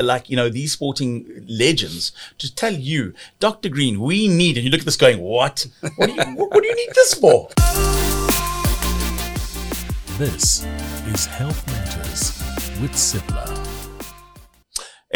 like you know these sporting legends to tell you, Doctor Green, we need, and you look at this going, what? What do you, what, do you need this for? This is Health Matters with Cipla.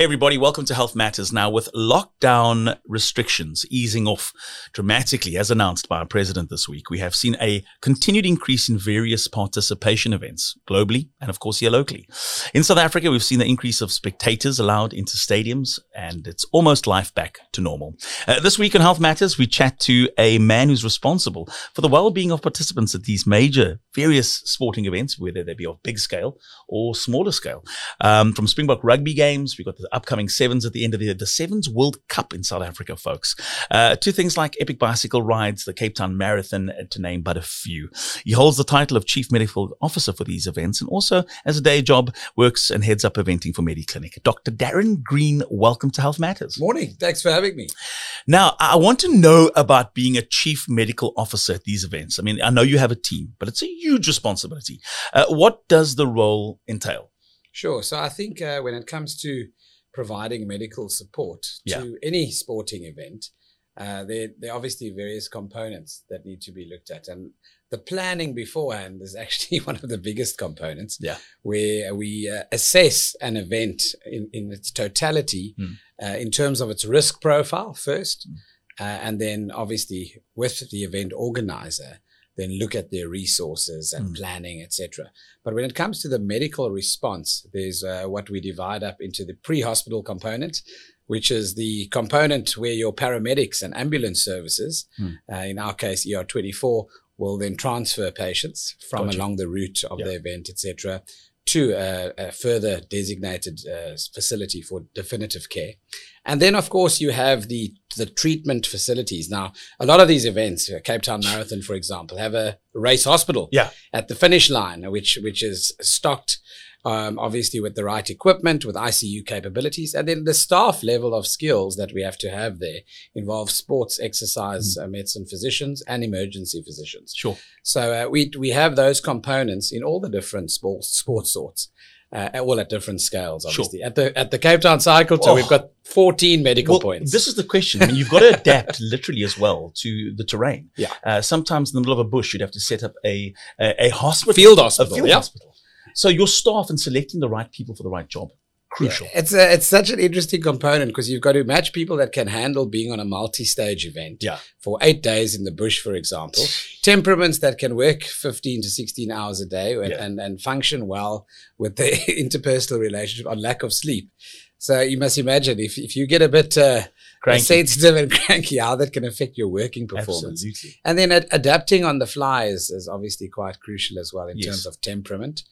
Hey everybody, welcome to Health Matters. Now, with lockdown restrictions easing off dramatically, as announced by our president this week, we have seen a continued increase in various participation events globally and, of course, here locally. In South Africa, we've seen the increase of spectators allowed into stadiums, and it's almost life back to normal. Uh, this week on Health Matters, we chat to a man who's responsible for the well-being of participants at these major various sporting events, whether they be of big scale or smaller scale. Um, from Springbok rugby games, we've got the upcoming sevens at the end of the year, the Sevens World Cup in South Africa, folks. Uh, to things like epic bicycle rides, the Cape Town Marathon, uh, to name but a few. He holds the title of Chief Medical Officer for these events and also, as a day job, works and heads up eventing for MediClinic. Dr. Darren Green, welcome to Health Matters. Morning. Thanks for having me. Now, I want to know about being a chief medical officer at these events. I mean, I know you have a team, but it's a huge responsibility. Uh, what does the role entail? Sure. So I think uh, when it comes to providing medical support Yeah. to any sporting event, uh, there, there are obviously various components that need to be looked at. And the planning beforehand is actually one of the biggest components Yeah. where we uh, assess an event in, in its totality Mm. uh, in terms of its risk profile first. Mm. Uh, and then obviously with the event organizer, then look at their resources and Mm. planning, etc. But when it comes to the medical response, there's uh, what we divide up into the pre-hospital component, which is the component where your paramedics and ambulance services, Hmm. uh, in our case ER24, will then transfer patients from Gotcha. along the route of Yeah. the event, etc., to a, a further designated uh, facility for definitive care. And then, of course, you have the the treatment facilities. Now, a lot of these events, uh, Cape Town Marathon, for example, have a race hospital Yeah. at the finish line, which which is stocked um, obviously with the right equipment, with ICU capabilities, and then the staff level of skills that we have to have there involves sports, exercise, uh, medicine physicians, and emergency physicians. Sure. So uh, we we have those components in all the different sports sports sorts. Uh, all at different scales, Sure. obviously. At the at the Cape Town Cycle Tour, Oh. we've got 14 medical Well, points. this is the question. I mean, you've got to adapt literally as well to the terrain. Yeah. Uh, sometimes in the middle of a bush, you'd have to set up a a, a hospital, Field hospital, a field yeah. hospital. So your staff and selecting the right people for the right job crucial. Yeah, it's a, it's such an interesting component because you've got to match people that can handle being on a multi-stage event Yeah. for eight days in the bush, for example. Temperaments that can work 15 to 16 hours a day and, Yeah. and, and function well with the interpersonal relationship on lack of sleep. So you must imagine if, if you get a bit uh, sensitive and cranky, how that can affect your working performance. Absolutely. And then ad- adapting on the fly is, is obviously quite crucial as well in Yes. terms of temperament.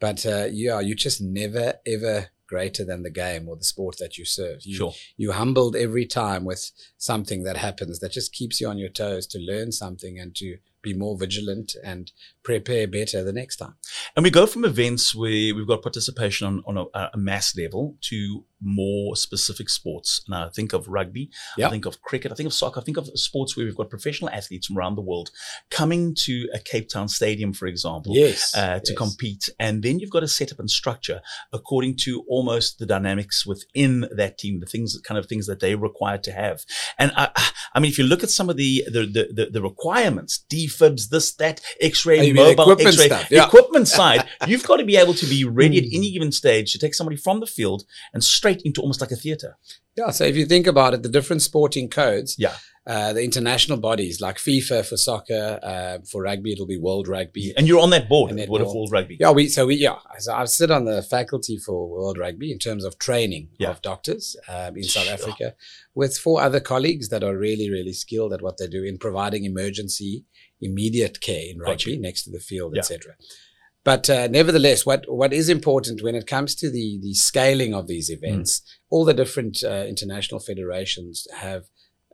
But uh, yeah, you're just never ever greater than the game or the sport that you serve. You, Sure. you humbled every time with something that happens that just keeps you on your toes to learn something and to be more vigilant and prepare better the next time. And we go from events where we've got participation on, on a, a mass level to more specific sports. Now, I think of rugby, I think of cricket, I think of soccer, I think of sports where we've got professional athletes from around the world coming to a Cape Town stadium, for example, Yes. uh, to yes. compete. And then you've got to set up and structure according to almost the dynamics within that team, the things, kind of things that they require to have. And I, I mean, if you look at some of the the the, the, the requirements, defibs, this, that, X-ray, Oh, mobile, equipment X-ray, stuff, yeah. equipment side, you've got to be able to be ready at Mm. any given stage to take somebody from the field and straight into almost like a theater. Yeah, so if you think about it, the different sporting codes, Yeah. uh, the international bodies like FIFA for soccer, uh, for rugby it'll be World Rugby. And you're on that board, And that World of. World Rugby. Yeah, we so we yeah. So I sit on the faculty for World Rugby in terms of training Yeah. of doctors um, in South. Africa, with four other colleagues that are really really skilled at what they do in providing emergency immediate care in rugby next to the field, Yeah. etc. But uh, nevertheless, what what is important when it comes to the the scaling of these events, all the different uh, international federations have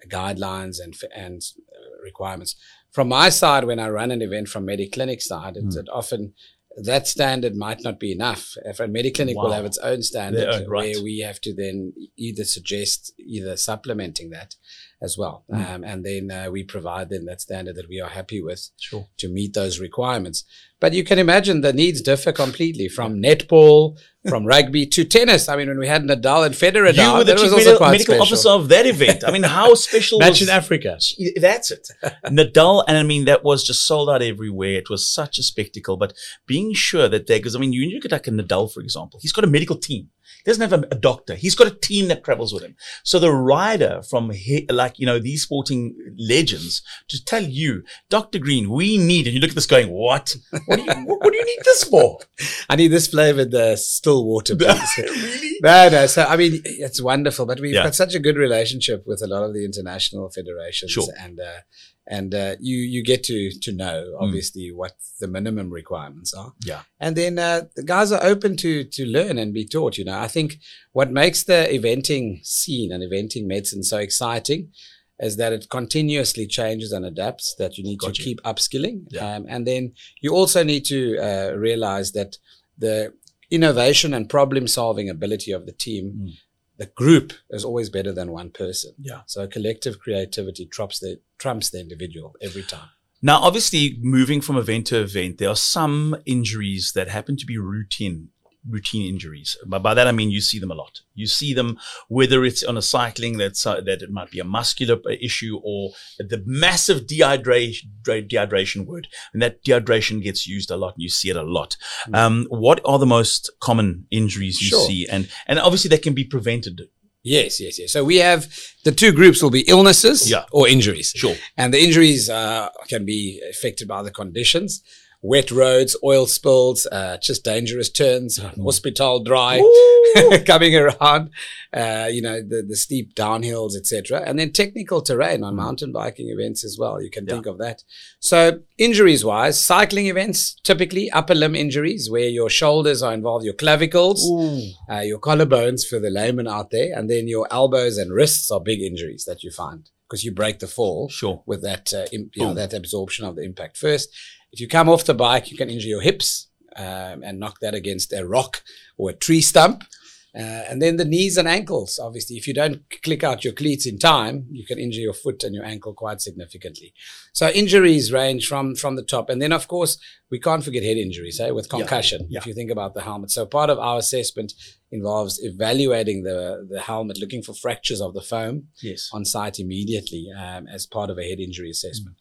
guidelines and and uh, requirements. From my side, when I run an event from MediClinic side, Mm. it often that standard might not be enough. If a MediClinic will have its own standard own, right. where we have to then either suggest either supplementing that. As well. Mm. Um, and then uh, we provide them that standard that we are happy with Sure. to meet those requirements. But you can imagine the needs differ completely from netball, from rugby to tennis. I mean, when we had Nadal and Federer, You were the chief medical, officer of that event. I mean, how special Match was in Africa. That's it. Nadal, and I mean, that was just sold out everywhere. It was such a spectacle. But being sure that there, because I mean, you look at like a Nadal, for example, he's got a medical team. He doesn't have a, a doctor. He's got a team that travels with him. So the rider from he, like, you know, these sporting legends to tell you, Dr. Green, we need, and you look at this going, what? What do you, what, what do you need this for? I need this flavored uh, still water, please. really? No, no. So I mean, it's wonderful, but we've Yeah. got such a good relationship with a lot of the international federations, Sure. and uh, and uh, you you get to to know Mm. obviously what the minimum requirements are, Yeah. and then uh, the guys are open to to learn and be taught. You know, I think what makes the eventing scene and eventing medicine so exciting. Is that it continuously changes and adapts? That you need Got to you. keep upskilling, Yeah. um, and then you also need to uh, realize that the innovation and problem solving ability of the team, Mm. The group is always better than one person. Yeah. So collective creativity trumps the trumps the individual every time. Now, obviously, moving from event to event, there are some injuries that happen to be routine routine injuries. But by that I mean you see them a lot. You see them whether it's on a cycling that's uh, that it might be a muscular uh, issue or the massive dehydration dehydration word, and that dehydration gets used a lot, and you see it a lot. Um, what are the most common injuries you Sure. see, and and obviously they can be prevented. Yes, yes, yes. So we have the two groups will be illnesses Yeah. or injuries. Sure. And the injuries uh, can be affected by the conditions. Wet roads, oil spills, uh, just dangerous turns, hospital dry, coming around, uh, you know, the, the steep downhills, etc. And then technical terrain on mountain biking events as well. You can Yeah. think of that. So injuries wise, cycling events, typically upper limb injuries where your shoulders are involved, your clavicles, uh, your collarbones for the layman out there, and then your elbows and wrists are big injuries that you find because you break the fall Sure. with that uh, im- you know, that absorption of the impact first. If you come off the bike, you can injure your hips um, and knock that against a rock or a tree stump. Uh, and then the knees and ankles. Obviously, if you don't click out your cleats in time, you can injure your foot and your ankle quite significantly. So injuries range from from the top, and then of course we can't forget head injuries, eh, with concussion. yeah. If you think about the helmet, so part of our assessment involves evaluating the the helmet, looking for fractures of the foam, Yes. on site immediately um, as part of a head injury assessment.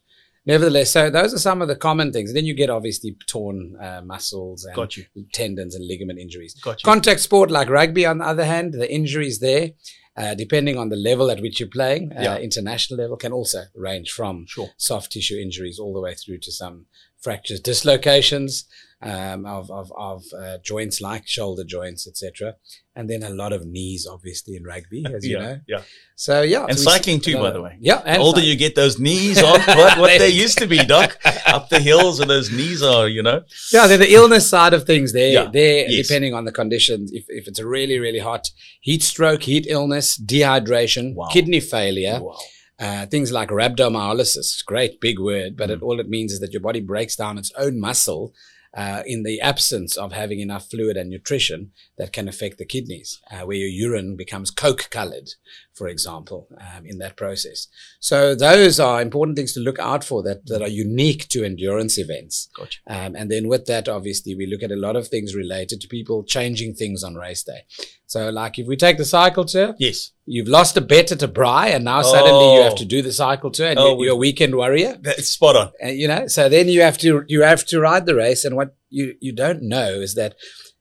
Nevertheless, so those are some of the common things. Then you get obviously torn uh, muscles and Got you. tendons and ligament injuries. Got you. Contact sport like rugby, on the other hand, the injuries there, uh, depending on the level at which you're playing, uh, Yeah. international level, can also range from Sure. soft tissue injuries all the way through to some fractures, dislocations um, of, of, of uh, joints like shoulder joints, etc. And then a lot of knees, obviously, in rugby, as you yeah. know. Yeah. So, yeah. And so cycling too, by the way. Yeah. The older cy- you get, those knees aren't what, what They- used to be, Doc. Up the hills, and those knees are, you know. Yeah, the illness side of things there, Yeah, there yes. depending on the conditions. If, if it's a really, really hot heat stroke, heat illness, dehydration, Wow. kidney failure, Wow. Uh, things like rhabdomyolysis, great big word, but it, Mm. all it means is that your body breaks down its own muscle uh, in the absence of having enough fluid and nutrition that can affect the kidneys, uh, where your urine becomes coke colored, for example, um, in that process. So those are important things to look out for that, that are unique to endurance events. Gotcha. Um, and then with that, obviously, we look at a lot of things related to people changing things on race day. So, like if we take the cycle tour, Yes. you've lost a bet at a bri, and now suddenly you have Oh. to do the cycle tour, and Oh, you- you're a weekend warrior. That's spot on. And, you know, so then you have to you have to ride the race, and what you you don't know is that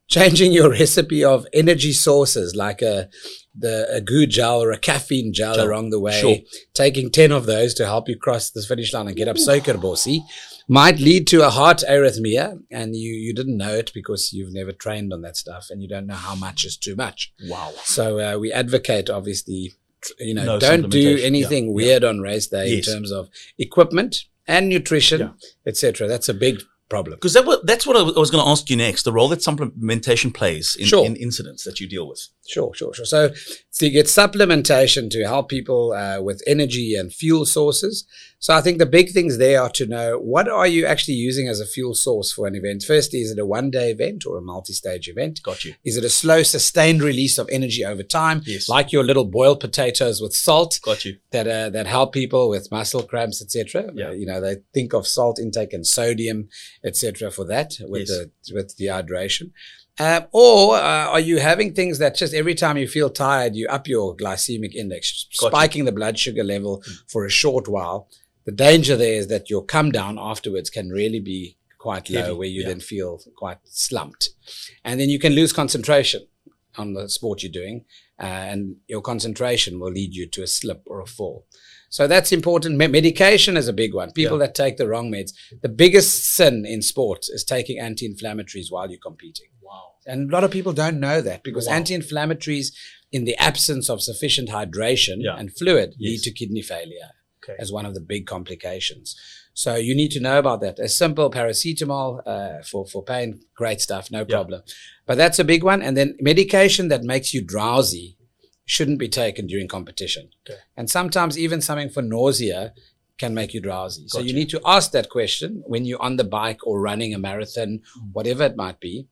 changing your recipe of energy sources like a the a goo gel or a caffeine gel Gel. along the way, Sure. taking ten of those to help you cross the finish line and get up Suikerbossie might lead to a heart arrhythmia, and you you didn't know it because you've never trained on that stuff, and you don't know how much is too much. Wow. So uh, we advocate, obviously, you know, No don't do anything Yeah, yeah. weird on race day Yes. in terms of equipment and nutrition, Yeah. etc. That's a big problem. Because that, that's what I was going to ask you next the role that supplementation plays in, Sure. in incidents that you deal with. Sure, sure, sure. So, so you get supplementation to help people uh, with energy and fuel sources. So I think the big things there are to know what are you actually using as a fuel source for an event. Firstly, is it a one day event or a multi stage event? Got you. Is it a slow, sustained release of energy over time? Yes. Like your little boiled potatoes with salt Got you. that uh, that help people with muscle cramps, etc. Yeah. Uh, you know, they think of salt intake and sodium, etc. for that with Yes. the with dehydration. Um, or uh, are you having things that just every time you feel tired, you up your glycemic index, Gotcha. spiking the blood sugar level for a short while? The danger there is that your come down afterwards can really be quite low, Heavy, where you yeah. then feel quite slumped, and then you can lose concentration on the sport you're doing, uh, and your concentration will lead you to a slip or a fall. So that's important. Me- medication is a big one. People that take the wrong meds. The biggest sin in sports is taking anti-inflammatories while you're competing. Wow. And a lot of people don't know that because Wow. anti-inflammatories, in the absence of sufficient hydration Yeah. and fluid, Yes. lead to kidney failure Okay. as one of the big complications. So you need to know about that. A simple paracetamol uh, for for pain, great stuff, no problem. But that's a big one. And then medication that makes you drowsy shouldn't be taken during competition. Okay. And sometimes even something for nausea can make you drowsy. So you need to ask that question when you're on the bike or running a marathon, whatever it might be.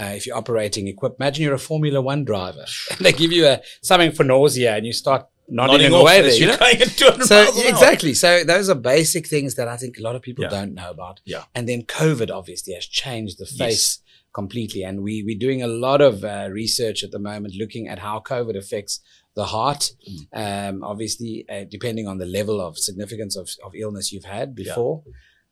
Uh, if you're operating equipment, imagine you're a Formula One driver and they give you a something for nausea and you start nodding, Nodding off away there. You you're know? going at 200 so miles an hour. exactly. So those are basic things that I think a lot of people Yeah. don't know about. Yeah. And then COVID obviously has changed the Yes. face completely, and we we're doing a lot of uh, research at the moment looking at how COVID affects the heart. Mm. Um, obviously, uh, depending on the level of significance of, of illness you've had before.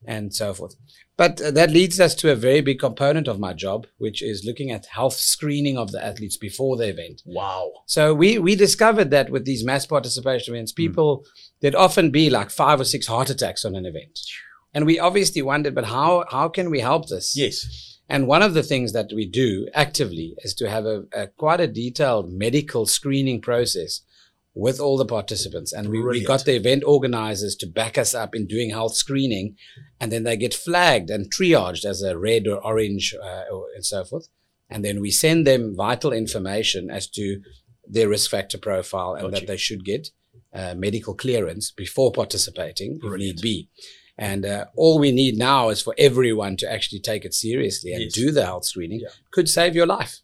And so forth. But uh, that leads us to a very big component of my job, which is looking at health screening of the athletes before the event. Wow. So we we discovered that with these mass participation events, people there'd often be like five or six heart attacks on an event, and we obviously wondered, but how how can we help this? Yes. And one of the things that we do actively is to have a, a quite a detailed medical screening process with all the participants. And we, we got the event organizers to back us up in doing health screening. And then they get flagged and triaged as a red or orange uh, or, and so forth. And then we send them vital information as to their risk factor profile and Got that you. they should get uh, medical clearance before participating Brilliant. if need be. And uh, all we need now is for everyone to actually take it seriously and Yes. do the health screening. Yeah. Could save your life.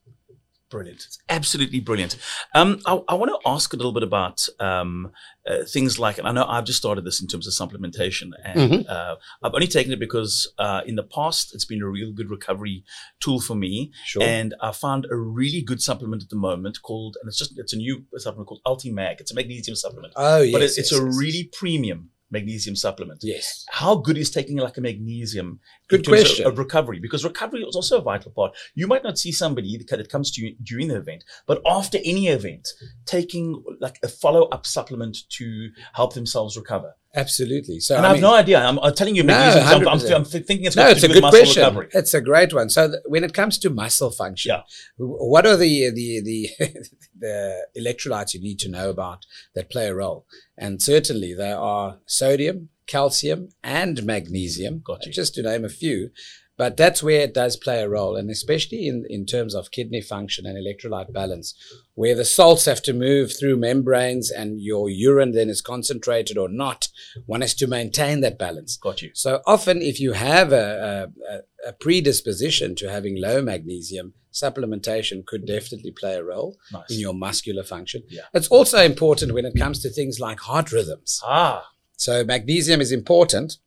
Brilliant. It's absolutely brilliant. Um, I, I want to ask a little bit about um, uh, things like, and I know I've just started this in terms of supplementation, and Mhm. uh, I've only taken it because uh, in the past it's been a real good recovery tool for me, Sure. and I found a really good supplement at the moment called, and it's just it's a new supplement called Ultimag. It's a magnesium supplement, oh, yes. but it, it's yes, a yes, really premium magnesium supplement. Yes. How good is taking like a magnesium Good question. Of, recovery? Because recovery is also a vital part. You might not see somebody that comes to you during the event, but after any event, taking like a follow up supplement to help themselves recover. Absolutely. So and I, I have mean, no idea. I'm, I'm telling you, No. I'm, I'm, thinking it's no, it's to a do good with muscle question. recovery. It's a great one. So th- when it comes to muscle function, Yeah. what are the the the the electrolytes you need to know about that play a role? And certainly there are sodium, calcium, and magnesium, just to name a few. But that's where it does play a role, and especially in, in terms of kidney function and electrolyte balance, where the salts have to move through membranes and your urine then is concentrated or not. One has to maintain that balance. Got you. So often, if you have a, a, a predisposition to having low magnesium, supplementation could definitely play a role Nice. in your muscular function. Yeah. It's also important when it comes to things like heart rhythms. ah, So magnesium is important,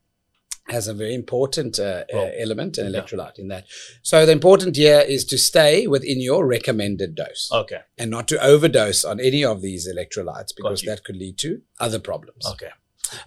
has a very important uh, uh, element and Yeah. electrolyte in that. So the important here is to stay within your recommended dose okay. and not to overdose on any of these electrolytes because that could lead to other problems. Okay.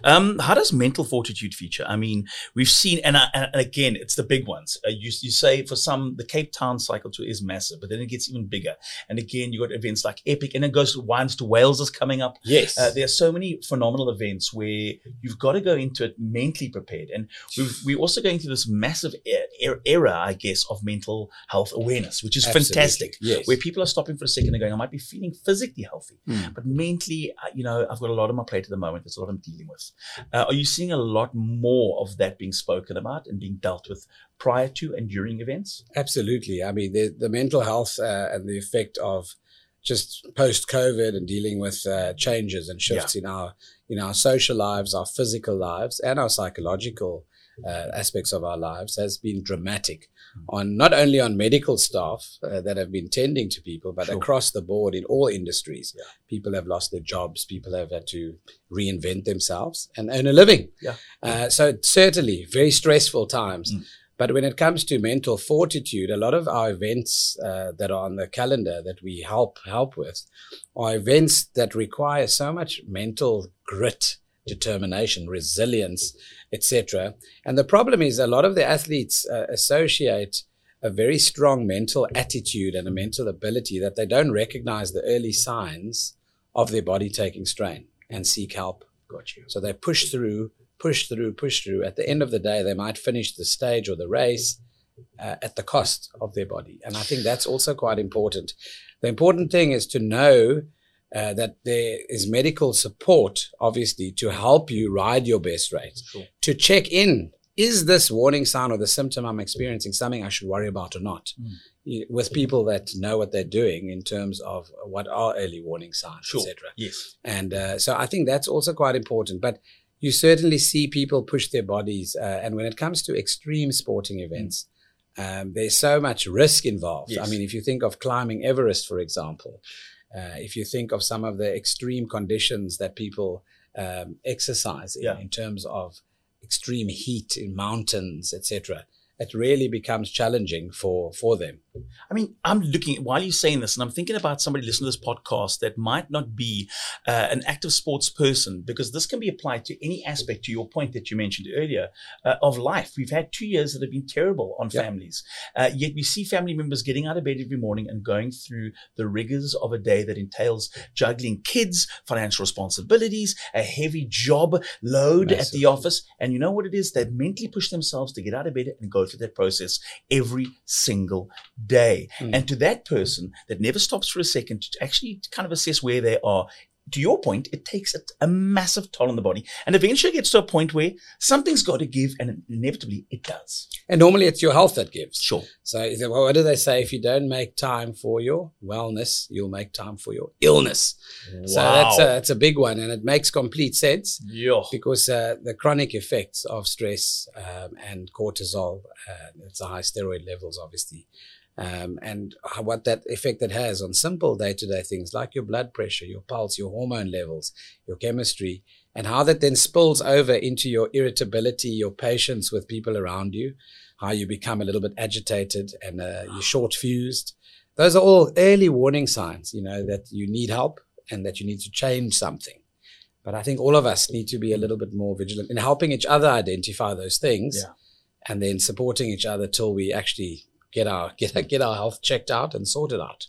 Um, how does mental fortitude feature? I mean, we've seen, and, I, and again, it's the big ones. Uh, you, you say for some, the Cape Town cycle tour is massive, but then it gets even bigger. And again, you got events like Epic, and it goes to Wines to Whales is coming up. Yes. Uh, there are so many phenomenal events where you've got to go into it mentally prepared. And we've, we're also going through this massive e- e- era, I guess, of mental health awareness, which is Absolutely. fantastic. Yes. Where people are stopping for a second and going, I might be feeling physically healthy, Mm. but mentally, uh, you know, I've got a lot on my plate at the moment. There's a lot I'm dealing with. Uh, are you seeing a lot more of that being spoken about and being dealt with prior to and during events? Absolutely. I mean, the, the mental health uh, and the effect of just post COVID and dealing with uh, changes and shifts in our in our social lives, our physical lives, and our psychological uh, aspects of our lives has been dramatic on not only on medical staff uh, that have been tending to people, but Sure. across the board in all industries. Yeah. People have lost their jobs. People have had to reinvent themselves and earn a living. Yeah. Uh, so certainly very stressful times. Mm. But when it comes to mental fortitude, a lot of our events uh, that are on the calendar that we help help with are events that require so much mental grit, determination, resilience, etc. And the problem is a lot of the athletes uh, associate a very strong mental attitude and a mental ability that they don't recognize the early signs of their body taking strain and seek help. Got you. So they push through, push through, push through. At the end of the day, they might finish the stage or the race uh, at the cost of their body. And I think that's also quite important. The important thing is to know uh, that there is medical support, obviously, to help you ride your best rate, Sure. to check in. Is this warning sign or the symptom I'm experiencing something I should worry about or not? Mm. With people that know what they're doing in terms of what are early warning signs, Sure. etc. Yes. And uh, so I think that's also quite important. But you certainly see people push their bodies. Uh, and when it comes to extreme sporting events, um, there's so much risk involved. Yes. I mean, if you think of climbing Everest, for example, uh, if you think of some of the extreme conditions that people um, exercise in, Yeah. in terms of extreme heat in mountains, etc., it really becomes challenging for, for them. I mean, I'm looking while you're saying this, and I'm thinking about somebody listening to this podcast that might not be uh, an active sports person, because this can be applied to any aspect. To your point that you mentioned earlier uh, of life, we've had two years that have been terrible on Yeah. families. Uh, yet we see family members getting out of bed every morning and going through the rigors of a day that entails juggling kids, financial responsibilities, a heavy job load at the office, and you know what it is? They mentally push themselves to get out of bed and go through that process every single day. Mm. And to that person that never stops for a second to actually kind of assess where they are, to your point, it takes a, a massive toll on the body. And eventually gets to a point where something's got to give, and inevitably it does. And normally it's your health that gives. Sure. So, well, what do they say? If you don't make time for your wellness, you'll make time for your illness. Wow. So that's a, that's a big one, and it makes complete sense yeah. because uh, the chronic effects of stress um, and cortisol, uh, it's the high steroid levels, obviously, um, and what that effect it has on simple day-to-day things like your blood pressure, your pulse, your hormone levels, your chemistry, and how that then spills over into your irritability, your patience with people around you, how you become a little bit agitated and uh, you're short-fused. Those are all early warning signs, you know, that you need help and that you need to change something. But I think all of us need to be a little bit more vigilant in helping each other identify those things Yeah. and then supporting each other till we actually get our get, get our health checked out and sorted out.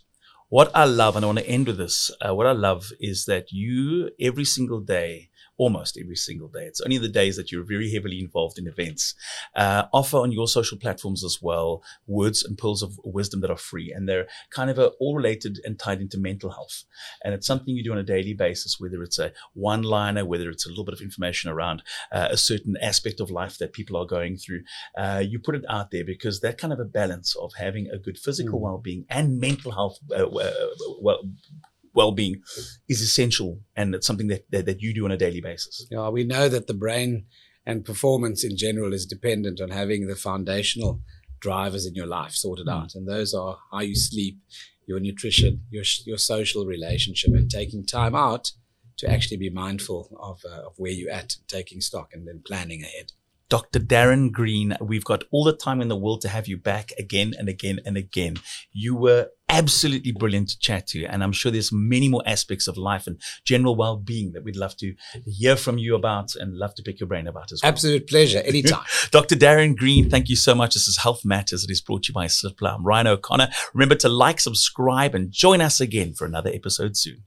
What I love, and I want to end with this, uh, what I love is that you, every single day, almost every single day, it's only the days that you're very heavily involved in events, uh, offer on your social platforms as well words and pearls of wisdom that are free. And they're kind of uh all related and tied into mental health. And it's something you do on a daily basis, whether it's a one liner, whether it's a little bit of information around uh, a certain aspect of life that people are going through. Uh, you put it out there because that kind of a balance of having a good physical Mm. well-being and mental health uh, uh, well well-being is essential and it's something that, that that you do on a daily basis know, we know that the brain and performance in general is dependent on having the foundational drivers in your life sorted Mm. out, and those are how you sleep, your nutrition, your your social relationship, and taking time out to actually be mindful of uh, of where you're at, taking stock, and then planning ahead. Dr. Darren Green, we've got all the time in the world to have you back again and again and again. You were absolutely brilliant to chat to, and I'm sure there's many more aspects of life and general well-being that we'd love to hear from you about and love to pick your brain about as well. Absolute pleasure, anytime. Dr. Darren Green, thank you so much. This is Health Matters. It is brought to you by Cipla. I'm Ryan O'Connor. Remember to like, subscribe, and join us again for another episode soon.